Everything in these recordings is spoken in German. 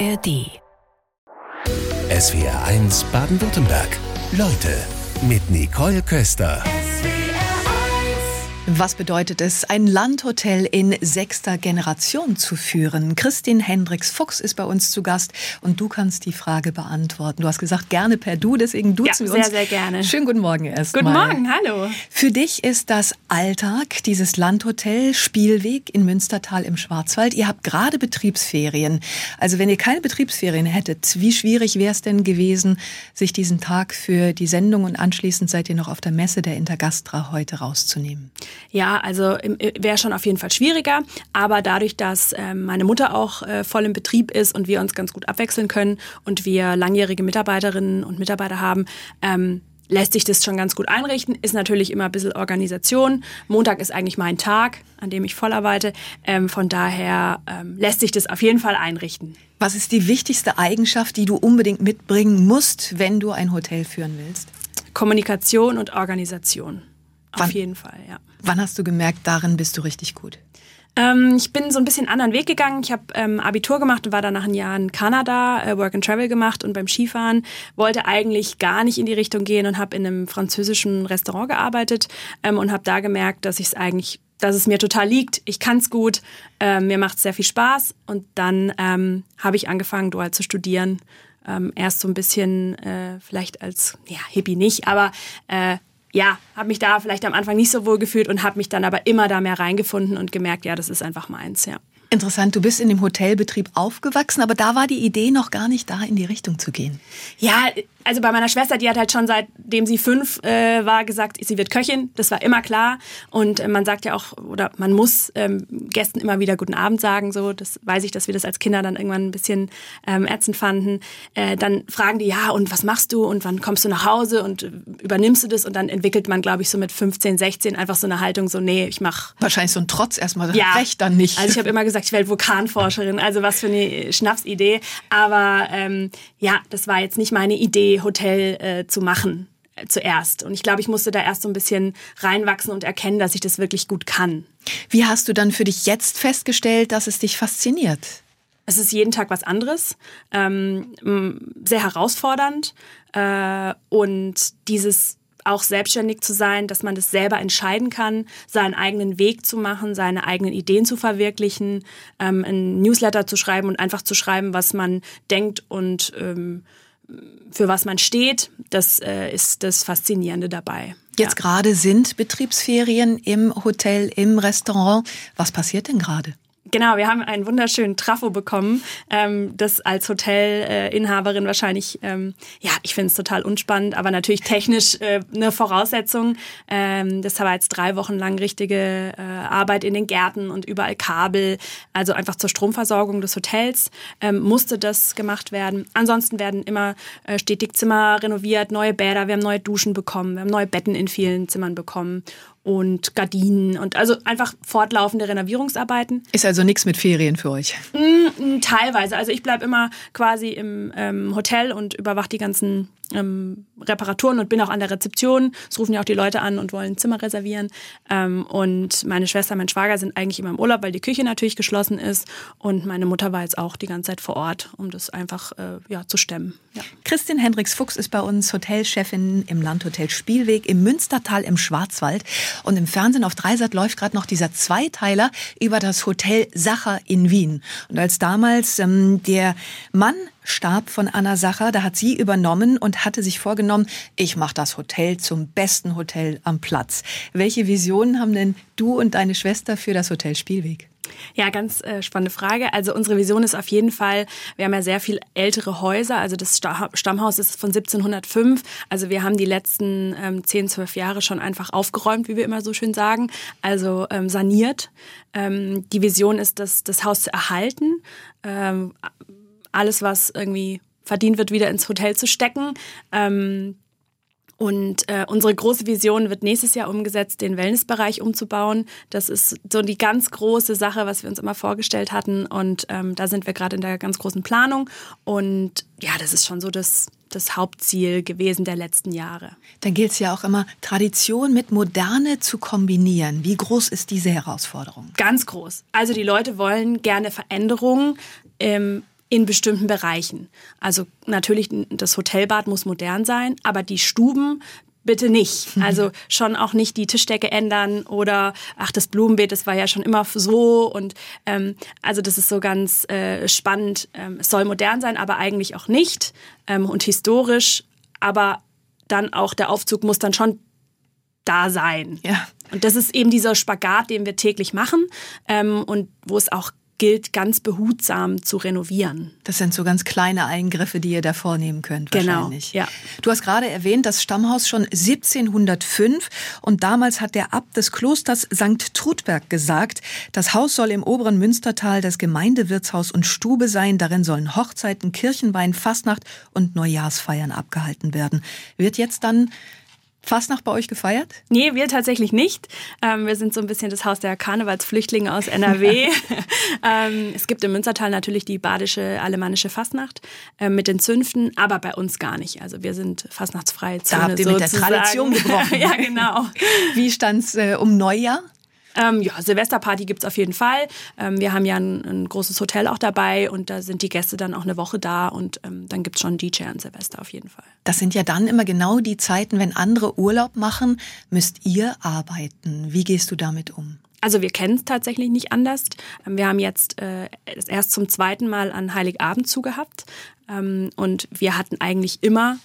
ARD. SWR 1 Baden-Württemberg. Leute mit Nicole Köster. Was bedeutet es, ein Landhotel in sechster Generation zu führen? Christine Hendricks Fuchs ist bei uns zu Gast und du kannst die Frage beantworten. Du hast gesagt, gerne per Du, deswegen duzen ja, wir uns. Sehr, sehr gerne. Schönen guten Morgen erst Guten mal. Morgen, hallo. Für dich ist das Alltag, dieses Landhotel Spielweg in Münstertal im Schwarzwald. Ihr habt gerade Betriebsferien. Also wenn ihr keine Betriebsferien hättet, wie schwierig wäre es denn gewesen, sich diesen Tag für die Sendung und anschließend seid ihr noch auf der Messe der Intergastra heute rauszunehmen? Ja, also wäre schon auf jeden Fall schwieriger, aber dadurch, dass äh, meine Mutter auch äh, voll im Betrieb ist und wir uns ganz gut abwechseln können und wir langjährige Mitarbeiterinnen und Mitarbeiter haben, ähm, lässt sich das schon ganz gut einrichten. Ist natürlich immer ein bisschen Organisation. Montag ist eigentlich mein Tag, an dem ich voll arbeite. Ähm, von daher ähm, lässt sich das auf jeden Fall einrichten. Was ist die wichtigste Eigenschaft, die du unbedingt mitbringen musst, wenn du ein Hotel führen willst? Kommunikation und Organisation. Auf Wann, jeden Fall, ja. Wann hast du gemerkt, darin bist du richtig gut? Ähm, ich bin so ein bisschen anderen Weg gegangen. Ich habe ähm, Abitur gemacht und war dann nach einem Jahr in Kanada, äh, Work and Travel gemacht und beim Skifahren wollte eigentlich gar nicht in die Richtung gehen und habe in einem französischen Restaurant gearbeitet ähm, und habe da gemerkt, dass ich es eigentlich dass es mir total liegt. Ich kann es gut, äh, mir macht es sehr viel Spaß. Und dann ähm, habe ich angefangen, dual zu studieren. Ähm, erst so ein bisschen, äh, vielleicht als, ja, Hippie nicht, aber äh, ja, habe mich da vielleicht am Anfang nicht so wohl gefühlt und habe mich dann aber immer da mehr reingefunden und gemerkt, ja, das ist einfach meins, ja. Interessant, du bist in dem Hotelbetrieb aufgewachsen, aber da war die Idee noch gar nicht da, in die Richtung zu gehen. Ja, also bei meiner Schwester, die hat halt schon seitdem sie fünf äh, war gesagt, sie wird Köchin. Das war immer klar. Und äh, man sagt ja auch, oder man muss ähm, Gästen immer wieder guten Abend sagen. So, das weiß ich, dass wir das als Kinder dann irgendwann ein bisschen ähm, ätzend fanden. Äh, dann fragen die, ja, und was machst du und wann kommst du nach Hause und äh, übernimmst du das? Und dann entwickelt man, glaube ich, so mit 15, 16 einfach so eine Haltung, so, nee, ich mach. Wahrscheinlich so ein Trotz erstmal, ja. recht dann nicht. Also ich habe immer gesagt, ich werde Vulkanforscherin. Also was für eine Schnapsidee. Aber ähm, ja, das war jetzt nicht meine Idee, Hotel äh, zu machen äh, zuerst. Und ich glaube, ich musste da erst so ein bisschen reinwachsen und erkennen, dass ich das wirklich gut kann. Wie hast du dann für dich jetzt festgestellt, dass es dich fasziniert? Es ist jeden Tag was anderes, ähm, sehr herausfordernd äh, und dieses auch selbstständig zu sein, dass man das selber entscheiden kann, seinen eigenen Weg zu machen, seine eigenen Ideen zu verwirklichen, ähm, ein Newsletter zu schreiben und einfach zu schreiben, was man denkt und ähm, für was man steht, das äh, ist das Faszinierende dabei. Jetzt ja. gerade sind Betriebsferien im Hotel, im Restaurant. Was passiert denn gerade? Genau, wir haben einen wunderschönen Trafo bekommen, ähm, das als Hotelinhaberin wahrscheinlich, ähm, ja, ich finde es total unspannend, aber natürlich technisch äh, eine Voraussetzung. Ähm, das war jetzt drei Wochen lang richtige äh, Arbeit in den Gärten und überall Kabel, also einfach zur Stromversorgung des Hotels ähm, musste das gemacht werden. Ansonsten werden immer äh, stetig Zimmer renoviert, neue Bäder, wir haben neue Duschen bekommen, wir haben neue Betten in vielen Zimmern bekommen und Gardinen und also einfach fortlaufende Renovierungsarbeiten. Ist also nichts mit Ferien für euch? Mm, teilweise. Also ich bleibe immer quasi im ähm, Hotel und überwache die ganzen ähm, Reparaturen und bin auch an der Rezeption. Es rufen ja auch die Leute an und wollen Zimmer reservieren. Ähm, und meine Schwester, mein Schwager sind eigentlich immer im Urlaub, weil die Küche natürlich geschlossen ist. Und meine Mutter war jetzt auch die ganze Zeit vor Ort, um das einfach äh, ja, zu stemmen. Ja. Christin Hendricks Fuchs ist bei uns Hotelchefin im Landhotel Spielweg im Münstertal im Schwarzwald. Und im Fernsehen auf Dreisat läuft gerade noch dieser Zweiteiler über das Hotel Sacher in Wien. Und als damals ähm, der Mann starb von Anna Sacher, da hat sie übernommen und hatte sich vorgenommen, ich mache das Hotel zum besten Hotel am Platz. Welche Visionen haben denn du und deine Schwester für das Hotel Spielweg? Ja, ganz äh, spannende Frage. Also unsere Vision ist auf jeden Fall, wir haben ja sehr viel ältere Häuser. Also das Stammhaus ist von 1705. Also wir haben die letzten ähm, 10, 12 Jahre schon einfach aufgeräumt, wie wir immer so schön sagen. Also ähm, saniert. Ähm, die Vision ist, das, das Haus zu erhalten. Ähm, alles, was irgendwie verdient wird, wieder ins Hotel zu stecken. Ähm, und äh, unsere große Vision wird nächstes Jahr umgesetzt, den Wellnessbereich umzubauen. Das ist so die ganz große Sache, was wir uns immer vorgestellt hatten. Und ähm, da sind wir gerade in der ganz großen Planung. Und ja, das ist schon so das, das Hauptziel gewesen der letzten Jahre. Dann gilt es ja auch immer, Tradition mit Moderne zu kombinieren. Wie groß ist diese Herausforderung? Ganz groß. Also die Leute wollen gerne Veränderungen. Ähm, in bestimmten Bereichen. Also natürlich, das Hotelbad muss modern sein, aber die Stuben bitte nicht. Also schon auch nicht die Tischdecke ändern oder ach, das Blumenbeet, das war ja schon immer so und ähm, also das ist so ganz äh, spannend. Ähm, es soll modern sein, aber eigentlich auch nicht ähm, und historisch, aber dann auch der Aufzug muss dann schon da sein. Ja. Und das ist eben dieser Spagat, den wir täglich machen ähm, und wo es auch gilt, ganz behutsam zu renovieren. Das sind so ganz kleine Eingriffe, die ihr da vornehmen könnt, Genau, wahrscheinlich. ja. Du hast gerade erwähnt, das Stammhaus schon 1705 und damals hat der Abt des Klosters St. Trudberg gesagt, das Haus soll im oberen Münstertal das Gemeindewirtshaus und Stube sein, darin sollen Hochzeiten, Kirchenwein, Fastnacht und Neujahrsfeiern abgehalten werden. Wird jetzt dann Fastnacht bei euch gefeiert? Nee, wir tatsächlich nicht. Ähm, wir sind so ein bisschen das Haus der Karnevalsflüchtlinge aus NRW. ähm, es gibt im Münstertal natürlich die badische alemannische Fastnacht äh, mit den Zünften, aber bei uns gar nicht. Also wir sind fastnachtsfrei. Da habt ihr mit der Tradition gebrochen. ja, genau. Wie stand's äh, um Neujahr? Ähm, ja, Silvesterparty gibt's auf jeden Fall. Ähm, wir haben ja ein, ein, großes Hotel auch dabei und da sind die Gäste dann auch eine Woche da und ähm, dann gibt's schon DJ an Silvester auf jeden Fall. Das sind ja dann immer genau die Zeiten, wenn andere Urlaub machen, müsst ihr arbeiten. Wie gehst du damit um? Also wir kennen es tatsächlich nicht anders. Ähm, wir haben jetzt äh, erst zum zweiten Mal an Heiligabend zugehabt ähm, und wir hatten eigentlich immer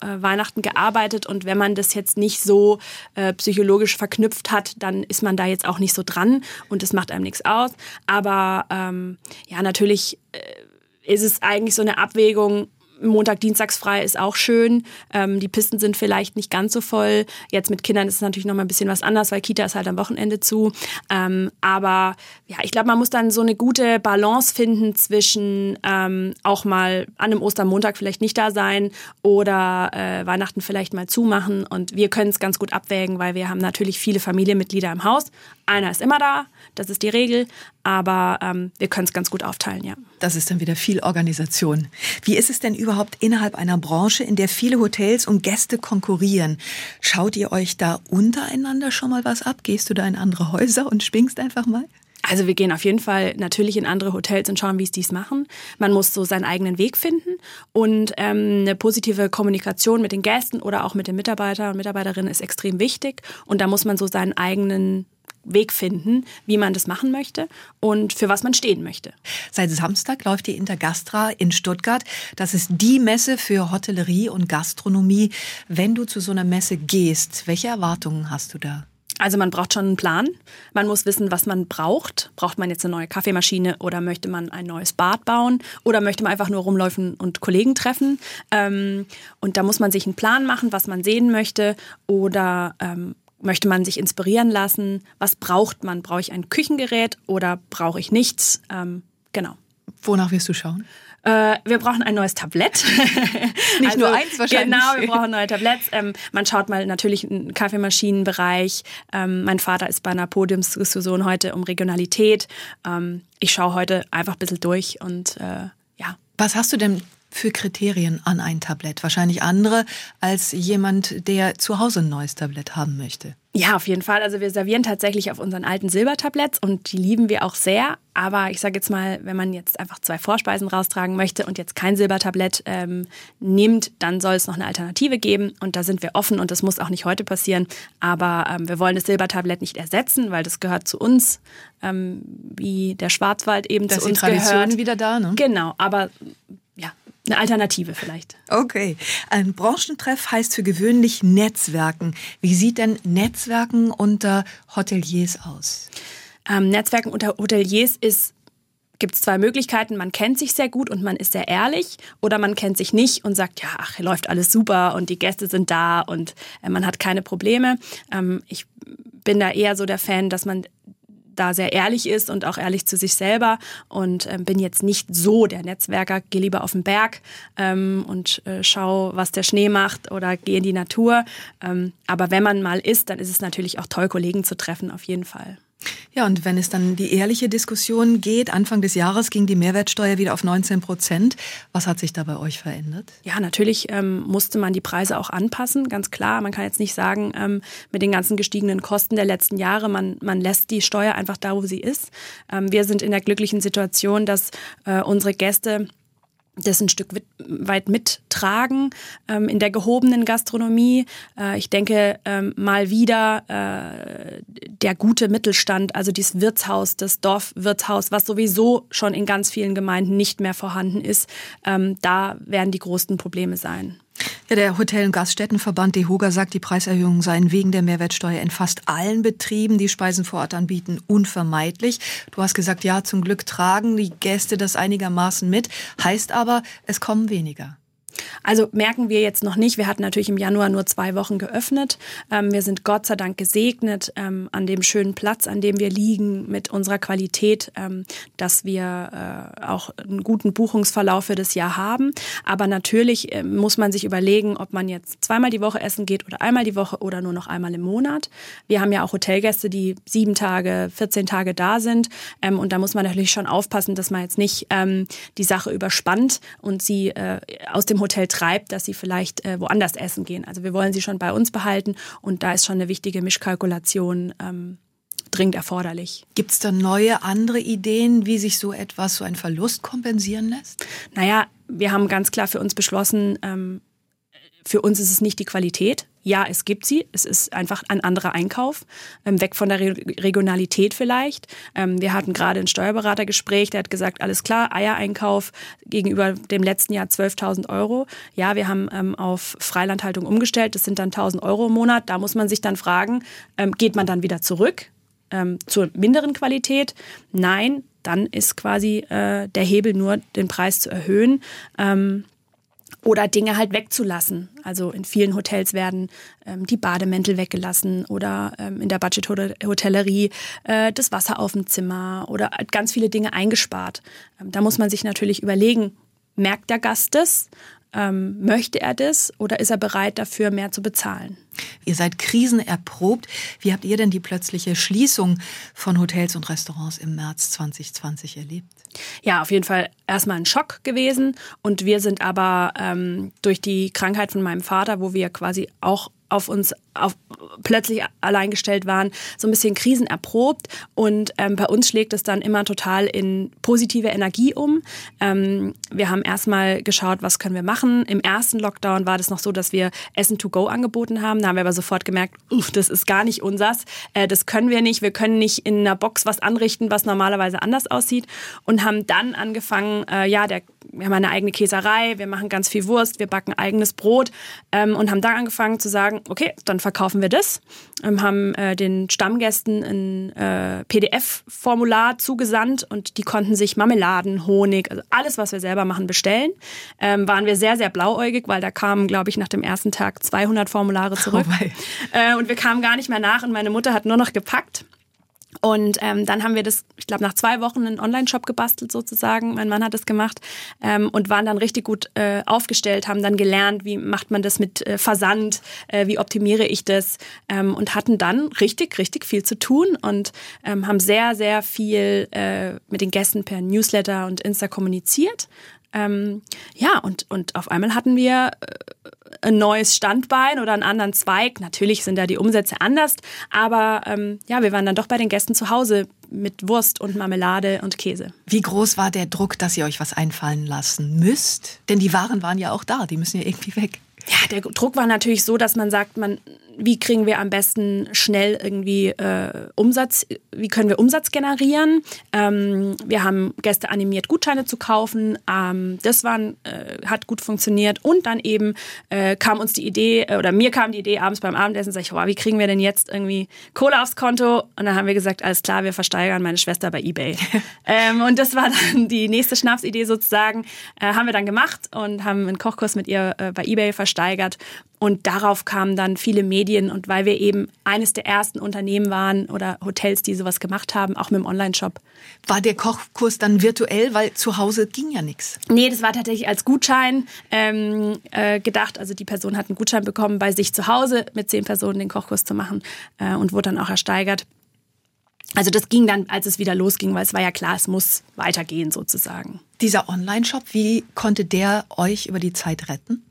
Weihnachten gearbeitet und wenn man das jetzt nicht so äh, psychologisch verknüpft hat, dann ist man da jetzt auch nicht so dran und es macht einem nichts aus. Aber ähm, ja, natürlich äh, ist es eigentlich so eine Abwägung, Montag, Dienstags frei ist auch schön. Ähm, die Pisten sind vielleicht nicht ganz so voll. Jetzt mit Kindern ist es natürlich noch mal ein bisschen was anders, weil Kita ist halt am Wochenende zu. Ähm, aber ja, ich glaube, man muss dann so eine gute Balance finden zwischen ähm, auch mal an einem Ostermontag vielleicht nicht da sein oder äh, Weihnachten vielleicht mal zumachen. Und wir können es ganz gut abwägen, weil wir haben natürlich viele Familienmitglieder im Haus. Einer ist immer da, das ist die Regel, aber ähm, wir können es ganz gut aufteilen, ja. Das ist dann wieder viel Organisation. Wie ist es denn überhaupt innerhalb einer Branche, in der viele Hotels und Gäste konkurrieren? Schaut ihr euch da untereinander schon mal was ab? Gehst du da in andere Häuser und schwingst einfach mal? Also wir gehen auf jeden Fall natürlich in andere Hotels und schauen, wie es dies machen. Man muss so seinen eigenen Weg finden und ähm, eine positive Kommunikation mit den Gästen oder auch mit den Mitarbeitern und Mitarbeiterinnen ist extrem wichtig und da muss man so seinen eigenen Weg finden, wie man das machen möchte und für was man stehen möchte. Seit Samstag läuft die Intergastra in Stuttgart. Das ist die Messe für Hotellerie und Gastronomie. Wenn du zu so einer Messe gehst, welche Erwartungen hast du da? Also man braucht schon einen Plan. Man muss wissen, was man braucht. Braucht man jetzt eine neue Kaffeemaschine oder möchte man ein neues Bad bauen oder möchte man einfach nur rumläufen und Kollegen treffen? Ähm, und da muss man sich einen Plan machen, was man sehen möchte oder ähm, möchte man sich inspirieren lassen? Was braucht man? Brauche ich ein Küchengerät oder brauche ich nichts? Ähm, genau. Wonach wirst du schauen? Äh, wir brauchen ein neues Tablett. Nicht also, nur eins wahrscheinlich. Genau, wir brauchen neue Tabletts. Ähm, man schaut mal natürlich im Kaffeemaschinenbereich. Ähm, mein Vater ist bei einer Podiumsdiskussion heute um Regionalität. Ähm, ich schaue heute einfach ein bisschen durch und äh, ja. Was hast du denn für Kriterien an ein Tablett? Wahrscheinlich andere als jemand, der zu Hause ein neues Tablett haben möchte. Ja, auf jeden Fall. Also wir servieren tatsächlich auf unseren alten Silbertabletts und die lieben wir auch sehr. Aber ich sage jetzt mal, wenn man jetzt einfach zwei Vorspeisen raustragen möchte und jetzt kein Silbertablett ähm, nimmt, dann soll es noch eine Alternative geben. Und da sind wir offen und das muss auch nicht heute passieren. Aber ähm, wir wollen das Silbertablett nicht ersetzen, weil das gehört zu uns, ähm, wie der Schwarzwald eben das zu uns Tradition gehört. wieder da, ne? Genau, aber eine Alternative vielleicht. Okay. Ein Branchentreff heißt für gewöhnlich Netzwerken. Wie sieht denn Netzwerken unter Hoteliers aus? Ähm, Netzwerken unter Hoteliers ist gibt es zwei Möglichkeiten. Man kennt sich sehr gut und man ist sehr ehrlich oder man kennt sich nicht und sagt, ja, ach, läuft alles super und die Gäste sind da und äh, man hat keine Probleme. Ähm, ich bin da eher so der Fan, dass man da sehr ehrlich ist und auch ehrlich zu sich selber und ähm, bin jetzt nicht so der Netzwerker, gehe lieber auf den Berg ähm, und äh, schau, was der Schnee macht oder gehe in die Natur. Ähm, aber wenn man mal ist, dann ist es natürlich auch toll, Kollegen zu treffen, auf jeden Fall. Ja, und wenn es dann die ehrliche Diskussion geht, Anfang des Jahres ging die Mehrwertsteuer wieder auf 19 Prozent. Was hat sich da bei euch verändert? Ja, natürlich ähm, musste man die Preise auch anpassen, ganz klar. Man kann jetzt nicht sagen, ähm, mit den ganzen gestiegenen Kosten der letzten Jahre, man, man lässt die Steuer einfach da, wo sie ist. Ähm, wir sind in der glücklichen Situation, dass äh, unsere Gäste das ein Stück weit mittragen ähm, in der gehobenen Gastronomie. Äh, ich denke ähm, mal wieder äh, der gute Mittelstand, also dieses Wirtshaus, das Dorfwirtshaus, was sowieso schon in ganz vielen Gemeinden nicht mehr vorhanden ist, ähm, da werden die größten Probleme sein. Ja, der Hotel- und Gaststättenverband DEHOGA sagt, die Preiserhöhungen seien wegen der Mehrwertsteuer in fast allen Betrieben, die Speisen vor Ort anbieten, unvermeidlich. Du hast gesagt, ja, zum Glück tragen die Gäste das einigermaßen mit. Heißt aber, es kommen weniger. Also merken wir jetzt noch nicht. Wir hatten natürlich im Januar nur zwei Wochen geöffnet. Ähm, wir sind Gott sei Dank gesegnet ähm, an dem schönen Platz, an dem wir liegen, mit unserer Qualität, ähm, dass wir äh, auch einen guten Buchungsverlauf für das Jahr haben. Aber natürlich äh, muss man sich überlegen, ob man jetzt zweimal die Woche essen geht oder einmal die Woche oder nur noch einmal im Monat. Wir haben ja auch Hotelgäste, die sieben Tage, 14 Tage da sind. Ähm, und da muss man natürlich schon aufpassen, dass man jetzt nicht ähm, die Sache überspannt und sie äh, aus dem Hotel Hotel treibt, dass sie vielleicht äh, woanders essen gehen. Also wir wollen sie schon bei uns behalten und da ist schon eine wichtige Mischkalkulation ähm, dringend erforderlich. Gibt es da neue, andere Ideen, wie sich so etwas, so ein Verlust kompensieren lässt? Naja, wir haben ganz klar für uns beschlossen, ähm, für uns ist es nicht die Qualität, ja, es gibt sie. Es ist einfach ein anderer Einkauf, ähm, weg von der Re Regionalität vielleicht. Ähm, wir hatten gerade ein Steuerberatergespräch, der hat gesagt, alles klar, Eiereinkauf gegenüber dem letzten Jahr 12.000 Euro. Ja, wir haben ähm, auf Freilandhaltung umgestellt, das sind dann 1.000 Euro im Monat. Da muss man sich dann fragen, geht man dann wieder zurück zur minderen Qualität? Nein, dann ist quasi äh, der Hebel nur, den Preis zu erhöhen. Oder Dinge halt wegzulassen. Also in vielen Hotels werden ähm, die Bademäntel weggelassen oder ähm, in der Budget-Hotellerie äh, das Wasser auf dem Zimmer oder ganz viele Dinge eingespart. Ähm, da muss man sich natürlich überlegen, merkt der Gast das? Ähm, möchte er das oder ist er bereit dafür mehr zu bezahlen? Ihr seid krisenerprobt. Wie habt ihr denn die plötzliche Schließung von Hotels und Restaurants im März 2020 erlebt? Ja, auf jeden Fall erstmal ein Schock gewesen. Und wir sind aber ähm, durch die Krankheit von meinem Vater, wo wir quasi auch auf uns auf, plötzlich allein gestellt waren, so ein bisschen krisenerprobt. Und ähm, bei uns schlägt es dann immer total in positive Energie um. Ähm, wir haben erstmal geschaut, was können wir machen. Im ersten Lockdown war das noch so, dass wir Essen to go angeboten haben. Da haben wir aber sofort gemerkt, uff, das ist gar nicht unsers. Äh, das können wir nicht. Wir können nicht in einer Box was anrichten, was normalerweise anders aussieht. Und haben dann angefangen, äh, ja, der, wir haben eine eigene Käserei, wir machen ganz viel Wurst, wir backen eigenes Brot ähm, und haben dann angefangen zu sagen, okay, dann verkaufen wir das, ähm, haben äh, den Stammgästen ein äh, PDF-Formular zugesandt und die konnten sich Marmeladen, Honig, also alles, was wir selber machen, bestellen. Ähm, waren wir sehr, sehr blauäugig, weil da kamen, glaube ich, nach dem ersten Tag 200 Formulare zurück. Oh äh, und wir kamen gar nicht mehr nach und meine Mutter hat nur noch gepackt. Und ähm, dann haben wir das, ich glaube, nach zwei Wochen einen Online-Shop gebastelt sozusagen. Mein Mann hat das gemacht ähm, und waren dann richtig gut äh, aufgestellt, haben dann gelernt, wie macht man das mit äh, Versand, äh, wie optimiere ich das ähm, und hatten dann richtig, richtig viel zu tun und ähm, haben sehr, sehr viel äh, mit den Gästen per Newsletter und Insta kommuniziert. Ähm, ja, und, und auf einmal hatten wir äh, ein neues Standbein oder einen anderen Zweig. Natürlich sind da die Umsätze anders, aber ähm, ja, wir waren dann doch bei den Gästen zu Hause mit Wurst und Marmelade und Käse. Wie groß war der Druck, dass ihr euch was einfallen lassen müsst? Denn die Waren waren ja auch da, die müssen ja irgendwie weg. Ja, der Druck war natürlich so, dass man sagt, man, wie kriegen wir am besten schnell irgendwie äh, Umsatz, wie können wir Umsatz generieren? Ähm, wir haben Gäste animiert, Gutscheine zu kaufen. Ähm, das war, äh, hat gut funktioniert. Und dann eben äh, kam uns die Idee, äh, oder mir kam die Idee abends beim Abendessen, sag ich, wow, wie kriegen wir denn jetzt irgendwie Kohle aufs Konto? Und dann haben wir gesagt, alles klar, wir versteigern meine Schwester bei Ebay. ähm, und das war dann die nächste Schnapsidee sozusagen. Äh, haben wir dann gemacht und haben einen Kochkurs mit ihr äh, bei Ebay versteigert. Und darauf kamen dann viele Medien. Und weil wir eben eines der ersten Unternehmen waren oder Hotels, die sowas gemacht haben, auch mit dem Online-Shop. War der Kochkurs dann virtuell, weil zu Hause ging ja nichts? Nee, das war tatsächlich als Gutschein ähm, äh, gedacht. Also die Person hat einen Gutschein bekommen, bei sich zu Hause mit zehn Personen den Kochkurs zu machen äh, und wurde dann auch ersteigert. Also das ging dann, als es wieder losging, weil es war ja klar, es muss weitergehen sozusagen. Dieser Online-Shop, wie konnte der euch über die Zeit retten?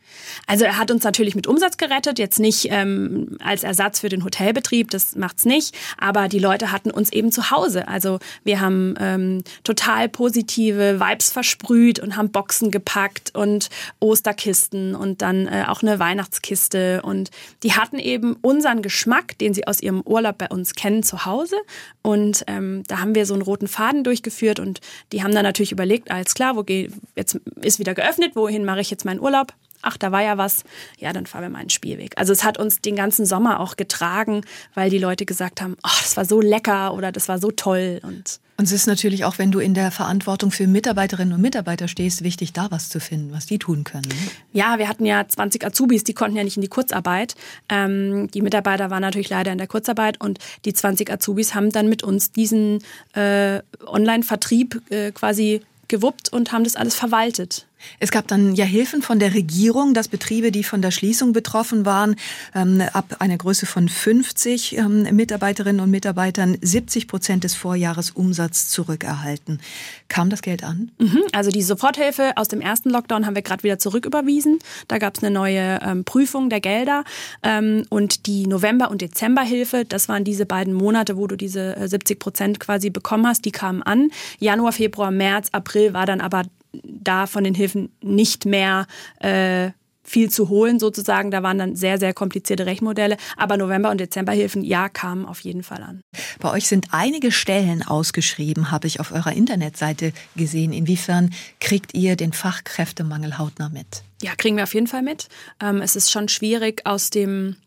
Also er hat uns natürlich mit Umsatz gerettet, jetzt nicht ähm, als Ersatz für den Hotelbetrieb, das macht's nicht, aber die Leute hatten uns eben zu Hause. Also wir haben ähm, total positive Vibes versprüht und haben Boxen gepackt und Osterkisten und dann äh, auch eine Weihnachtskiste und die hatten eben unseren Geschmack, den sie aus ihrem Urlaub bei uns kennen, zu Hause und ähm, da haben wir so einen roten Faden durchgeführt und die haben dann natürlich überlegt, alles klar, wo geh, jetzt ist wieder geöffnet, wohin mache ich jetzt meinen Urlaub? Ach, da war ja was, ja, dann fahren wir mal einen Spielweg. Also es hat uns den ganzen Sommer auch getragen, weil die Leute gesagt haben, ach, das war so lecker oder das war so toll und und es ist natürlich auch, wenn du in der Verantwortung für Mitarbeiterinnen und Mitarbeiter stehst, wichtig, da was zu finden, was die tun können. Ne? Ja, wir hatten ja 20 Azubis, die konnten ja nicht in die Kurzarbeit. Ähm, die Mitarbeiter waren natürlich leider in der Kurzarbeit und die 20 Azubis haben dann mit uns diesen äh, Online-Vertrieb äh, quasi gewuppt und haben das alles verwaltet. Es gab dann ja Hilfen von der Regierung, dass Betriebe, die von der Schließung betroffen waren, ähm, ab einer Größe von 50 ähm, Mitarbeiterinnen und Mitarbeitern 70 Prozent des Vorjahresumsatzes zurückerhalten. Kam das Geld an? Mhm, also die Soforthilfe aus dem ersten Lockdown haben wir gerade wieder zurücküberwiesen. Da gab es eine neue ähm, Prüfung der Gelder. Ähm, und die November- und Dezemberhilfe, das waren diese beiden Monate, wo du diese 70 äh, Prozent quasi bekommen hast, die kamen an. Januar, Februar, März, April war dann aber da von den Hilfen nicht mehr äh, viel zu holen sozusagen. Da waren dann sehr, sehr komplizierte Rechenmodelle. Aber November- und Dezemberhilfen, ja, kamen auf jeden Fall an. Bei euch sind einige Stellen ausgeschrieben, habe ich auf eurer Internetseite gesehen. Inwiefern kriegt ihr den Fachkräftemangel hautnah mit? Ja, kriegen wir auf jeden Fall mit. Ähm, es ist schon schwierig, aus dem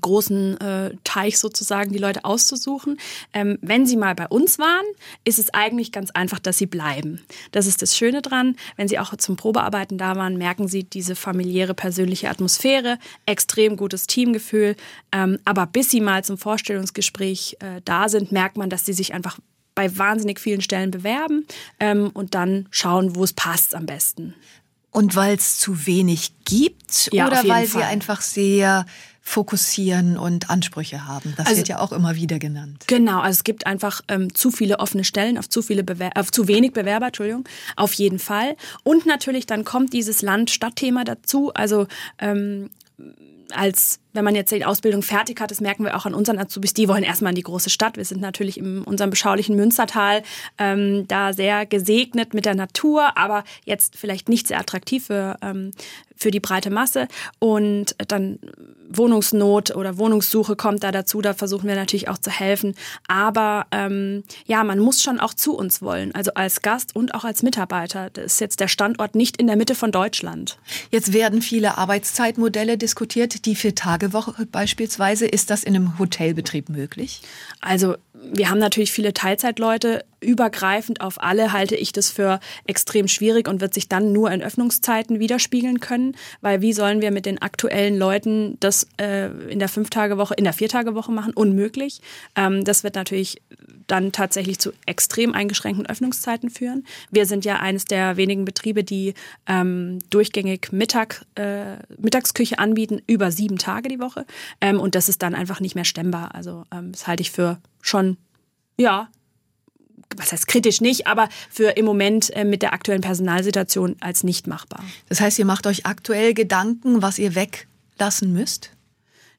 großen äh, Teich sozusagen die Leute auszusuchen. Ähm, wenn sie mal bei uns waren, ist es eigentlich ganz einfach, dass sie bleiben. Das ist das Schöne dran. Wenn sie auch zum Probearbeiten da waren, merken sie diese familiäre, persönliche Atmosphäre, extrem gutes Teamgefühl. Ähm, aber bis sie mal zum Vorstellungsgespräch äh, da sind, merkt man, dass sie sich einfach bei wahnsinnig vielen Stellen bewerben ähm, und dann schauen, wo es passt am besten. Und weil es zu wenig gibt ja, oder weil Fall. sie einfach sehr fokussieren und Ansprüche haben. Das also, wird ja auch immer wieder genannt. Genau, also es gibt einfach ähm, zu viele offene Stellen auf zu viele Bewer auf zu wenig Bewerber, Entschuldigung, auf jeden Fall. Und natürlich dann kommt dieses Land-Stadt-Thema dazu. Also ähm, als wenn man jetzt die Ausbildung fertig hat, das merken wir auch an unseren Azubis, die wollen erstmal in die große Stadt. Wir sind natürlich in unserem beschaulichen Münstertal ähm, da sehr gesegnet mit der Natur, aber jetzt vielleicht nicht sehr attraktiv für, ähm, für die breite Masse. Und dann Wohnungsnot oder Wohnungssuche kommt da dazu, da versuchen wir natürlich auch zu helfen. Aber ähm, ja, man muss schon auch zu uns wollen, also als Gast und auch als Mitarbeiter. Das ist jetzt der Standort nicht in der Mitte von Deutschland. Jetzt werden viele Arbeitszeitmodelle diskutiert, die für Tage Tagewoche beispielsweise. Ist das in einem Hotelbetrieb möglich? Also wir haben natürlich viele Teilzeitleute. Übergreifend auf alle halte ich das für extrem schwierig und wird sich dann nur in Öffnungszeiten widerspiegeln können. Weil wie sollen wir mit den aktuellen Leuten das äh, in der Fünf-Tage-Woche, in der Vier-Tage-Woche machen? Unmöglich. Ähm, das wird natürlich dann tatsächlich zu extrem eingeschränkten Öffnungszeiten führen. Wir sind ja eines der wenigen Betriebe, die ähm, durchgängig Mittag, äh, Mittagsküche anbieten, über sieben Tage die Woche. Ähm, und das ist dann einfach nicht mehr stemmbar. Also ähm, das halte ich für schon, ja, was heißt kritisch nicht, aber für im Moment äh, mit der aktuellen Personalsituation als nicht machbar. Das heißt, ihr macht euch aktuell Gedanken, was ihr weglassen müsst?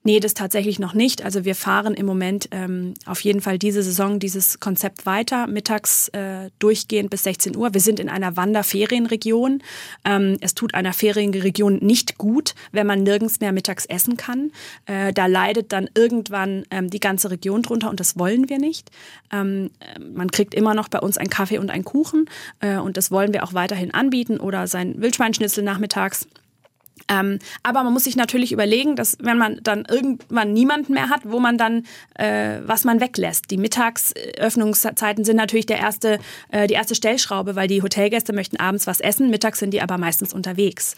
Nee, das tatsächlich noch nicht. Also wir fahren im Moment ähm, auf jeden Fall diese Saison dieses Konzept weiter, mittags äh, durchgehend bis 16 Uhr. Wir sind in einer Wanderferienregion. Ähm, es tut einer Ferienregion nicht gut, wenn man nirgends mehr mittags essen kann. Äh, da leidet dann irgendwann ähm, die ganze Region drunter und das wollen wir nicht. Ähm, man kriegt immer noch bei uns einen Kaffee und einen Kuchen äh, und das wollen wir auch weiterhin anbieten oder sein Wildschweinschnitzel nachmittags. Ähm, aber man muss sich natürlich überlegen, dass wenn man dann irgendwann niemanden mehr hat, wo man dann äh, was man weglässt. Die Mittagsöffnungszeiten sind natürlich der erste, äh, die erste Stellschraube, weil die Hotelgäste möchten abends was essen, mittags sind die aber meistens unterwegs.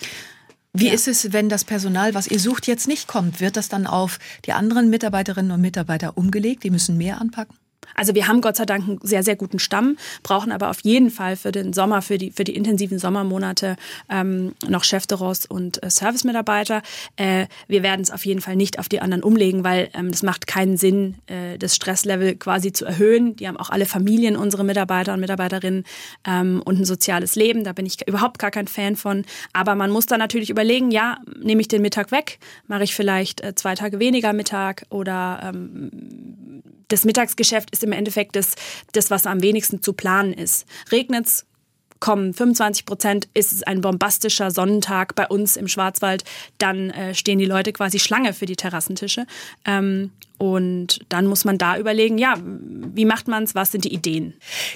Wie ja. ist es, wenn das Personal, was ihr sucht, jetzt nicht kommt? Wird das dann auf die anderen Mitarbeiterinnen und Mitarbeiter umgelegt? Die müssen mehr anpacken? Also wir haben Gott sei Dank einen sehr, sehr guten Stamm, brauchen aber auf jeden Fall für den Sommer, für die, für die intensiven Sommermonate ähm, noch Chefteros und äh, Servicemitarbeiter. Äh, wir werden es auf jeden Fall nicht auf die anderen umlegen, weil ähm, das macht keinen Sinn, äh, das Stresslevel quasi zu erhöhen. Die haben auch alle Familien, unsere Mitarbeiter und Mitarbeiterinnen ähm, und ein soziales Leben. Da bin ich überhaupt gar kein Fan von. Aber man muss dann natürlich überlegen, ja, nehme ich den Mittag weg, mache ich vielleicht äh, zwei Tage weniger Mittag oder ähm, das Mittagsgeschäft ist im Endeffekt das, das, was am wenigsten zu planen ist. Regnet's, kommen 25 Prozent, ist es ein bombastischer Sonnentag bei uns im Schwarzwald, dann äh, stehen die Leute quasi Schlange für die Terrassentische. Ähm, und dann muss man da überlegen, ja, wie macht man es, was sind die Ideen?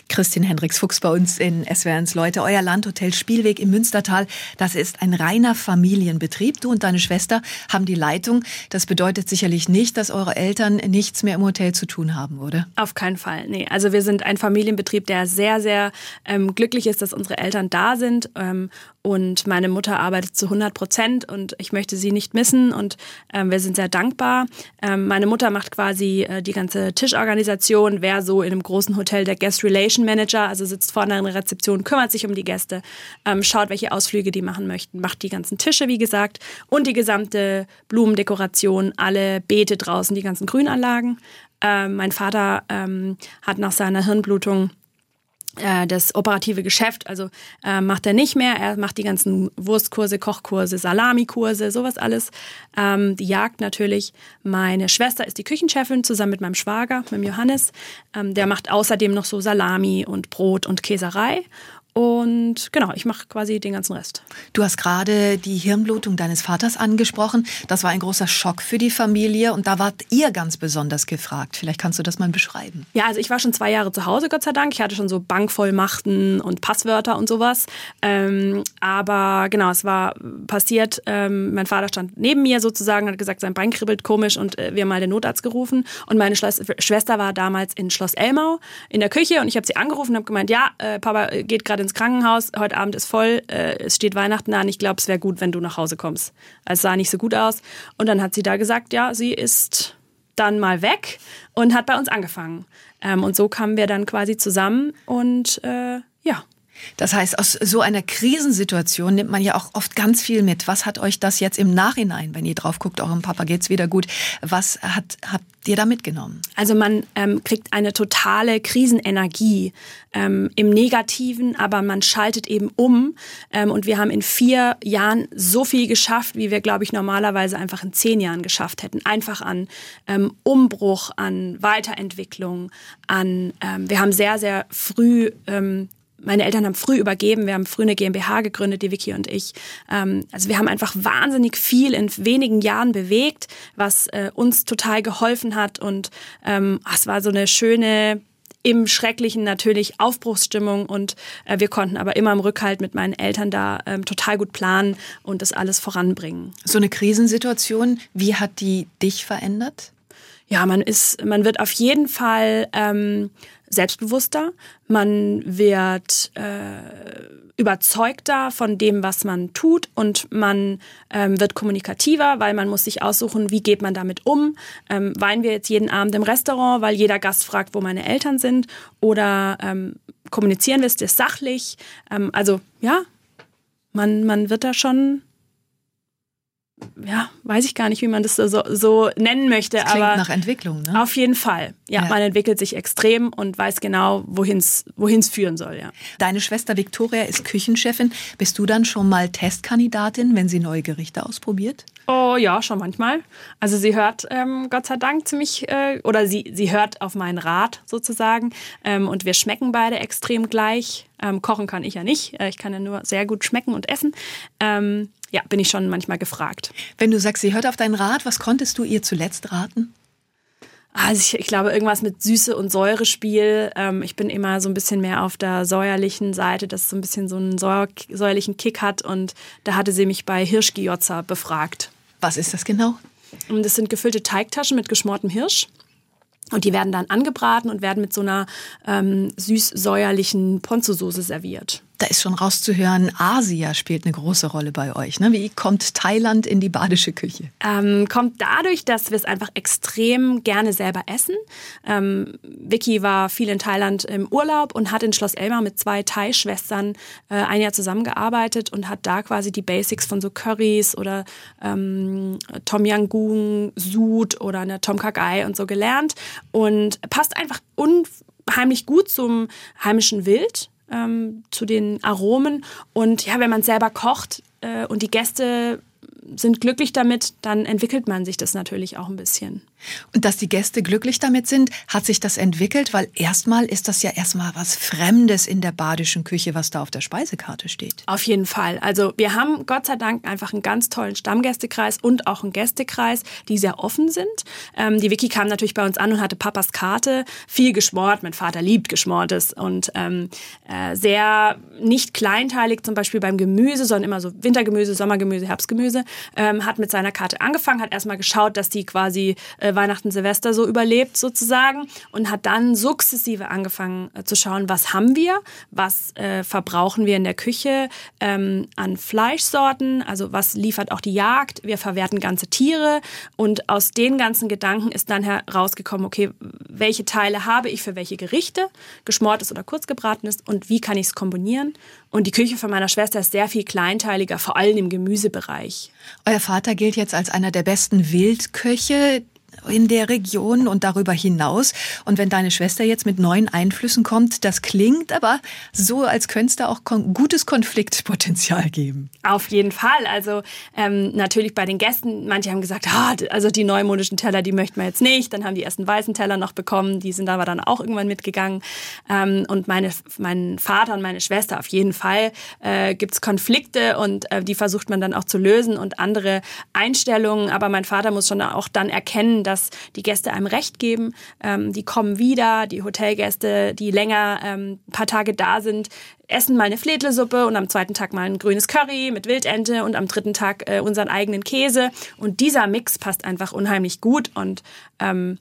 Christine Hendricks-Fuchs bei uns in SWRs Leute. Euer Landhotel Spielweg im Münstertal, das ist ein reiner Familienbetrieb. Du und deine Schwester haben die Leitung. Das bedeutet sicherlich nicht, dass eure Eltern nichts mehr im Hotel zu tun haben, oder? Auf keinen Fall, nee. Also wir sind ein Familienbetrieb, der sehr, sehr ähm, glücklich ist, dass unsere Eltern da sind. Ähm, und meine Mutter arbeitet zu 100 Prozent und ich möchte sie nicht missen und ähm, wir sind sehr dankbar. Ähm, meine Mutter macht quasi äh, die ganze Tischorganisation, wer so in einem großen Hotel der Guest Relation Manager, also sitzt vorne in der Rezeption, kümmert sich um die Gäste, ähm, schaut, welche Ausflüge die machen möchten, macht die ganzen Tische, wie gesagt, und die gesamte Blumendekoration, alle Beete draußen, die ganzen Grünanlagen. Ähm, mein Vater ähm, hat nach seiner Hirnblutung das operative Geschäft, also äh, macht er nicht mehr. Er macht die ganzen Wurstkurse, Kochkurse, Salamikurse, sowas alles. Ähm, die Jagd natürlich. Meine Schwester ist die Küchenchefin zusammen mit meinem Schwager, mit dem Johannes. Ähm, der macht außerdem noch so Salami und Brot und Käserei. Und genau, ich mache quasi den ganzen Rest. Du hast gerade die Hirnblutung deines Vaters angesprochen. Das war ein großer Schock für die Familie und da wart ihr ganz besonders gefragt. Vielleicht kannst du das mal beschreiben. Ja, also ich war schon zwei Jahre zu Hause, Gott sei Dank. Ich hatte schon so Bankvollmachten und Passwörter und sowas. Ähm, aber genau, es war passiert. Ähm, mein Vater stand neben mir sozusagen, hat gesagt, sein Bein kribbelt komisch und äh, wir haben mal den Notarzt gerufen. Und meine Schloss Schwester war damals in Schloss Elmau in der Küche und ich habe sie angerufen und habe gemeint, ja, äh, Papa geht gerade ins Krankenhaus, heute Abend ist voll, äh, es steht Weihnachten an, ich glaube, es wäre gut, wenn du nach Hause kommst. Es sah nicht so gut aus. Und dann hat sie da gesagt, ja, sie ist dann mal weg und hat bei uns angefangen. Ähm, und so kamen wir dann quasi zusammen und äh, ja. Das heißt, aus so einer Krisensituation nimmt man ja auch oft ganz viel mit. Was hat euch das jetzt im Nachhinein, wenn ihr drauf guckt, eurem Papa geht's wieder gut, was hat, habt ihr da mitgenommen? Also man ähm, kriegt eine totale Krisenenergie ähm, im Negativen, aber man schaltet eben um. Ähm, und wir haben in vier Jahren so viel geschafft, wie wir, glaube ich, normalerweise einfach in zehn Jahren geschafft hätten. Einfach an ähm, Umbruch, an Weiterentwicklung, an ähm, wir haben sehr, sehr früh ähm, meine Eltern haben früh übergeben, wir haben früh eine GmbH gegründet, die Vicky und ich. Ähm, also wir haben einfach wahnsinnig viel in wenigen Jahren bewegt, was äh, uns total geholfen hat und ähm, es war so eine schöne im Schrecklichen natürlich Aufbruchsstimmung und äh, wir konnten aber immer im Rückhalt mit meinen Eltern da ähm, total gut planen und das alles voranbringen. So eine Krisensituation, wie hat die dich verändert? Ja, man ist, man wird auf jeden Fall ähm, selbstbewusster, man wird äh, überzeugter von dem, was man tut und man ähm, wird kommunikativer, weil man muss sich aussuchen, wie geht man damit um. Ähm, weinen wir jetzt jeden Abend im Restaurant, weil jeder Gast fragt, wo meine Eltern sind oder ähm, kommunizieren wir es sachlich. Ähm, also ja, man, man wird da schon ja, weiß ich gar nicht, wie man das so, so nennen möchte. Das klingt aber nach Entwicklung, ne? Auf jeden Fall. Ja, ja. man entwickelt sich extrem und weiß genau, wohin es führen soll, ja. Deine Schwester Viktoria ist Küchenchefin. Bist du dann schon mal Testkandidatin, wenn sie neue Gerichte ausprobiert? Oh ja, schon manchmal. Also sie hört ähm, Gott sei Dank ziemlich, äh, oder sie, sie hört auf meinen Rat sozusagen. Ähm, und wir schmecken beide extrem gleich. Ähm, kochen kann ich ja nicht. Äh, ich kann ja nur sehr gut schmecken und essen. Ähm, ja, bin ich schon manchmal gefragt. Wenn du sagst, sie hört auf deinen Rat, was konntest du ihr zuletzt raten? Also ich, ich glaube, irgendwas mit Süße- und Säurespiel. Ähm, ich bin immer so ein bisschen mehr auf der säuerlichen Seite, dass es so ein bisschen so einen säuer, säuerlichen Kick hat. Und da hatte sie mich bei Hirschgiozza befragt. Was ist das genau? Das sind gefüllte Teigtaschen mit geschmortem Hirsch. Und die werden dann angebraten und werden mit so einer ähm, süß-säuerlichen Ponzu-Soße serviert. Da ist schon rauszuhören, Asia spielt eine große Rolle bei euch. Ne? Wie kommt Thailand in die badische Küche? Ähm, kommt dadurch, dass wir es einfach extrem gerne selber essen. Ähm, Vicky war viel in Thailand im Urlaub und hat in Schloss Elmar mit zwei Thai-Schwestern äh, ein Jahr zusammengearbeitet und hat da quasi die Basics von so Currys oder ähm, Tom Yam Goong, Sud oder eine Tom Kagai und so gelernt und passt einfach unheimlich gut zum heimischen Wild ähm, zu den Aromen. Und ja, wenn man selber kocht äh, und die Gäste sind glücklich damit, dann entwickelt man sich das natürlich auch ein bisschen. Und dass die Gäste glücklich damit sind, hat sich das entwickelt, weil erstmal ist das ja erstmal was Fremdes in der badischen Küche, was da auf der Speisekarte steht. Auf jeden Fall. Also wir haben Gott sei Dank einfach einen ganz tollen Stammgästekreis und auch einen Gästekreis, die sehr offen sind. Ähm, die Vicky kam natürlich bei uns an und hatte Papas Karte, viel geschmort. Mein Vater liebt Geschmortes und ähm, äh, sehr nicht kleinteilig, zum Beispiel beim Gemüse, sondern immer so Wintergemüse, Sommergemüse, Herbstgemüse. Ähm, hat mit seiner Karte angefangen, hat erstmal geschaut, dass die quasi äh, Weihnachten, Silvester so überlebt sozusagen und hat dann sukzessive angefangen äh, zu schauen, was haben wir, was äh, verbrauchen wir in der Küche ähm, an Fleischsorten, also was liefert auch die Jagd, wir verwerten ganze Tiere und aus den ganzen Gedanken ist dann herausgekommen, okay, welche Teile habe ich für welche Gerichte, geschmortes oder kurzgebratenes und wie kann ich es kombinieren und die Küche von meiner Schwester ist sehr viel kleinteiliger, vor allem im Gemüsebereich. Euer Vater gilt jetzt als einer der besten Wildköche in der Region und darüber hinaus. Und wenn deine Schwester jetzt mit neuen Einflüssen kommt, das klingt aber so, als könnte es da auch kon gutes Konfliktpotenzial geben. Auf jeden Fall. Also ähm, natürlich bei den Gästen, manche haben gesagt, ah, also die neumodischen Teller, die möchten wir jetzt nicht. Dann haben die ersten weißen Teller noch bekommen, die sind aber dann auch irgendwann mitgegangen. Ähm, und meine, mein Vater und meine Schwester auf jeden Fall äh, gibt es Konflikte und äh, die versucht man dann auch zu lösen und andere Einstellungen. Aber mein Vater muss schon auch dann erkennen, dass die Gäste einem Recht geben. Ähm, die kommen wieder, die Hotelgäste, die länger ähm, ein paar Tage da sind, essen mal eine Fledlesuppe und am zweiten Tag mal ein grünes Curry mit Wildente und am dritten Tag äh, unseren eigenen Käse. Und dieser Mix passt einfach unheimlich gut und ähm,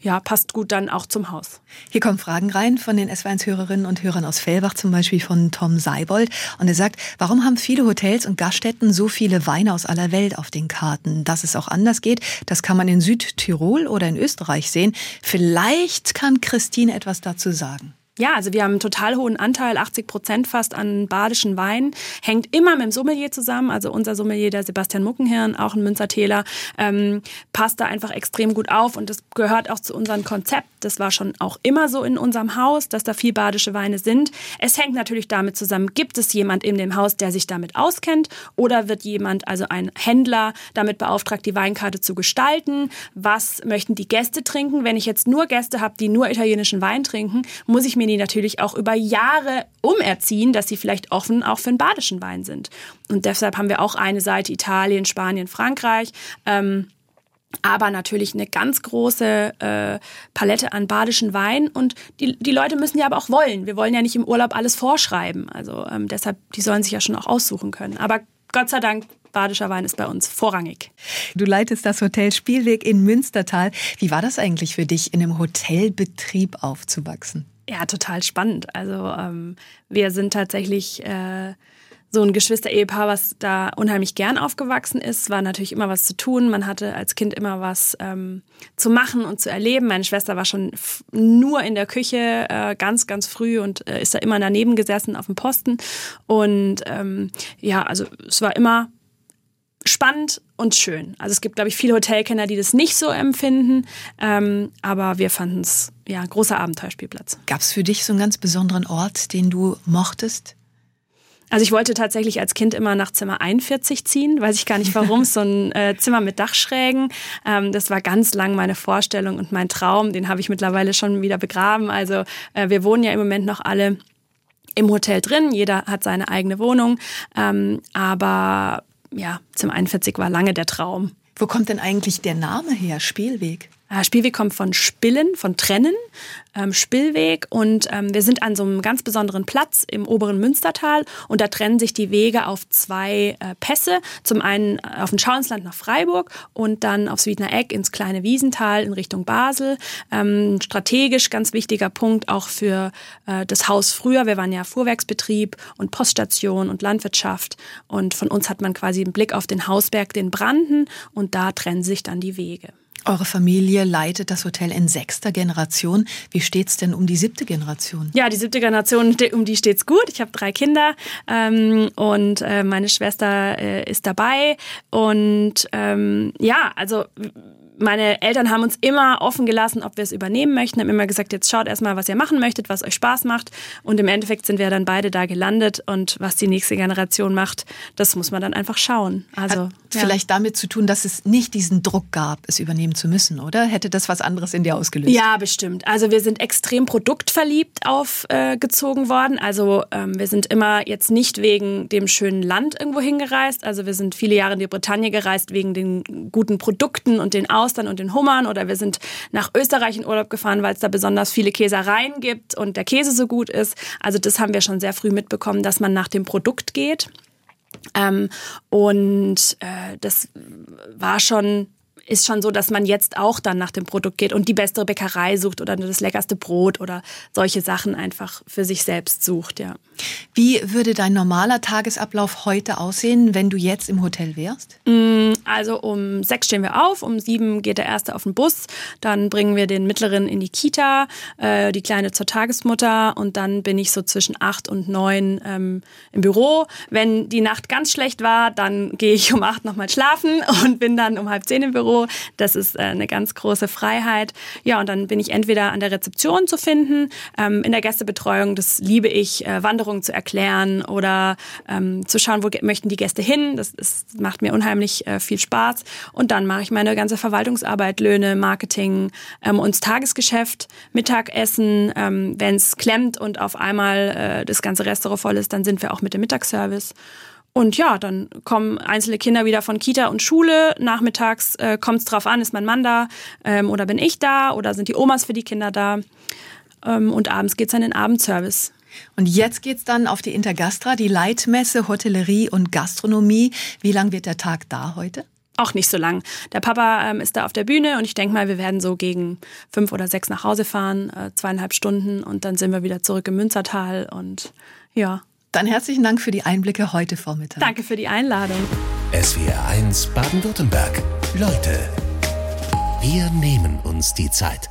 ja, passt gut dann auch zum Haus. Hier kommen Fragen rein von den S1-Hörerinnen und Hörern aus Fellbach, zum Beispiel von Tom Seibold. Und er sagt, warum haben viele Hotels und Gaststätten so viele Weine aus aller Welt auf den Karten? Dass es auch anders geht, das kann man in Südtirol oder in Österreich sehen. Vielleicht kann Christine etwas dazu sagen. Ja, also wir haben einen total hohen Anteil, 80 Prozent fast an badischen Wein. Hängt immer mit dem Sommelier zusammen. Also unser Sommelier, der Sebastian Muckenhirn, auch ein Münzertäler, ähm, passt da einfach extrem gut auf. Und das gehört auch zu unserem Konzept. Das war schon auch immer so in unserem Haus, dass da viel badische Weine sind. Es hängt natürlich damit zusammen, gibt es jemand in dem Haus, der sich damit auskennt? Oder wird jemand, also ein Händler, damit beauftragt, die Weinkarte zu gestalten? Was möchten die Gäste trinken? Wenn ich jetzt nur Gäste habe, die nur italienischen Wein trinken, muss ich mir die natürlich auch über Jahre umerziehen, dass sie vielleicht offen auch für einen badischen Wein sind. Und deshalb haben wir auch eine Seite Italien, Spanien, Frankreich. Ähm, aber natürlich eine ganz große äh, Palette an badischen Wein und die, die Leute müssen ja aber auch wollen. Wir wollen ja nicht im Urlaub alles vorschreiben. Also ähm, deshalb, die sollen sich ja schon auch aussuchen können. Aber Gott sei Dank badischer Wein ist bei uns vorrangig. Du leitest das Hotel Spielweg in Münstertal. Wie war das eigentlich für dich, in einem Hotelbetrieb aufzuwachsen? Ja, total spannend. Also ähm, wir sind tatsächlich äh, so ein Geschwister-Ehepaar, was da unheimlich gern aufgewachsen ist. War natürlich immer was zu tun. Man hatte als Kind immer was ähm, zu machen und zu erleben. Meine Schwester war schon nur in der Küche äh, ganz, ganz früh und äh, ist da immer daneben gesessen auf dem Posten. Und ähm, ja, also es war immer spannend und schön. Also es gibt, glaube ich, viele Hotelkenner, die das nicht so empfinden, ähm, aber wir fanden es ja großer Abenteuerspielplatz. Gab es für dich so einen ganz besonderen Ort, den du mochtest? Also ich wollte tatsächlich als Kind immer nach Zimmer 41 ziehen, weiß ich gar nicht warum, so ein äh, Zimmer mit Dachschrägen. Ähm, das war ganz lang meine Vorstellung und mein Traum, den habe ich mittlerweile schon wieder begraben. Also äh, wir wohnen ja im Moment noch alle im Hotel drin, jeder hat seine eigene Wohnung, ähm, aber ja, zum 41 war lange der Traum. Wo kommt denn eigentlich der Name her, Spielweg? Äh, Spielweg kommt von Spillen, von Trennen, ähm, Spillweg. Und ähm, wir sind an so einem ganz besonderen Platz im oberen Münstertal. Und da trennen sich die Wege auf zwei äh, Pässe. Zum einen äh, auf den Schauinsland nach Freiburg und dann aufs Wiedner Eck ins kleine Wiesental in Richtung Basel. Ähm, strategisch ganz wichtiger Punkt auch für äh, das Haus früher. Wir waren ja Fuhrwerksbetrieb und Poststation und Landwirtschaft. Und von uns hat man quasi einen Blick auf den Hausberg, den Branden. Und da trennen sich dann die Wege. Eure Familie leitet das Hotel in sechster Generation. Wie steht's denn um die siebte Generation? Ja, die siebte Generation, um die steht's gut. Ich habe drei Kinder ähm, und äh, meine Schwester äh, ist dabei. Und ähm, ja, also meine Eltern haben uns immer offen gelassen, ob wir es übernehmen möchten, haben immer gesagt, jetzt schaut erstmal, was ihr machen möchtet, was euch Spaß macht. Und im Endeffekt sind wir dann beide da gelandet. Und was die nächste Generation macht, das muss man dann einfach schauen. Also Hat ja. vielleicht damit zu tun, dass es nicht diesen Druck gab, es übernehmen zu müssen, oder? Hätte das was anderes in dir ausgelöst? Ja, bestimmt. Also wir sind extrem produktverliebt aufgezogen äh, worden. Also ähm, wir sind immer jetzt nicht wegen dem schönen Land irgendwo hingereist. Also wir sind viele Jahre in die Bretagne gereist wegen den guten Produkten und den Aus Austern und den Hummern oder wir sind nach Österreich in Urlaub gefahren, weil es da besonders viele Käsereien gibt und der Käse so gut ist. Also das haben wir schon sehr früh mitbekommen, dass man nach dem Produkt geht. Ähm, und äh, das war schon ist schon so, dass man jetzt auch dann nach dem Produkt geht und die beste Bäckerei sucht oder das leckerste Brot oder solche Sachen einfach für sich selbst sucht, ja. Wie würde dein normaler Tagesablauf heute aussehen, wenn du jetzt im Hotel wärst? Mm, also um sechs stehen wir auf, um sieben geht der erste auf den Bus, dann bringen wir den mittleren in die Kita, äh, die kleine zur Tagesmutter und dann bin ich so zwischen acht und neun ähm, im Büro. Wenn die Nacht ganz schlecht war, dann gehe ich um acht nochmal schlafen und bin dann um halb zehn im Büro. Das ist äh, eine ganz große Freiheit. Ja, und dann bin ich entweder an der Rezeption zu finden, ähm, in der Gästebetreuung, das liebe ich, äh, Wanderung Wanderung zu erklären oder ähm, zu schauen, wo möchten die Gäste hin. Das, das macht mir unheimlich äh, viel Spaß. Und dann mache ich meine ganze Verwaltungsarbeit, Löhne, Marketing ähm, und das Tagesgeschäft, Mittagessen. Ähm, Wenn es klemmt und auf einmal äh, das ganze Restaurant voll ist, dann sind wir auch mit dem Mittagsservice. Und ja, dann kommen einzelne Kinder wieder von Kita und Schule. Nachmittags äh, kommt es drauf an, ist mein Mann da ähm, oder bin ich da oder sind die Omas für die Kinder da. Ähm, und abends geht's dann in den Abendservice. Und jetzt geht's dann auf die Intergastra, die Leitmesse Hotellerie und Gastronomie. Wie lang wird der Tag da heute? Auch nicht so lang. Der Papa ähm, ist da auf der Bühne und ich denke mal, wir werden so gegen fünf oder sechs nach Hause fahren, äh, zweieinhalb Stunden und dann sind wir wieder zurück im Münzertal und ja. Dann herzlichen Dank für die Einblicke heute Vormittag. Danke für die Einladung. SWR 1 Baden-Württemberg. Leute, wir nehmen uns die Zeit.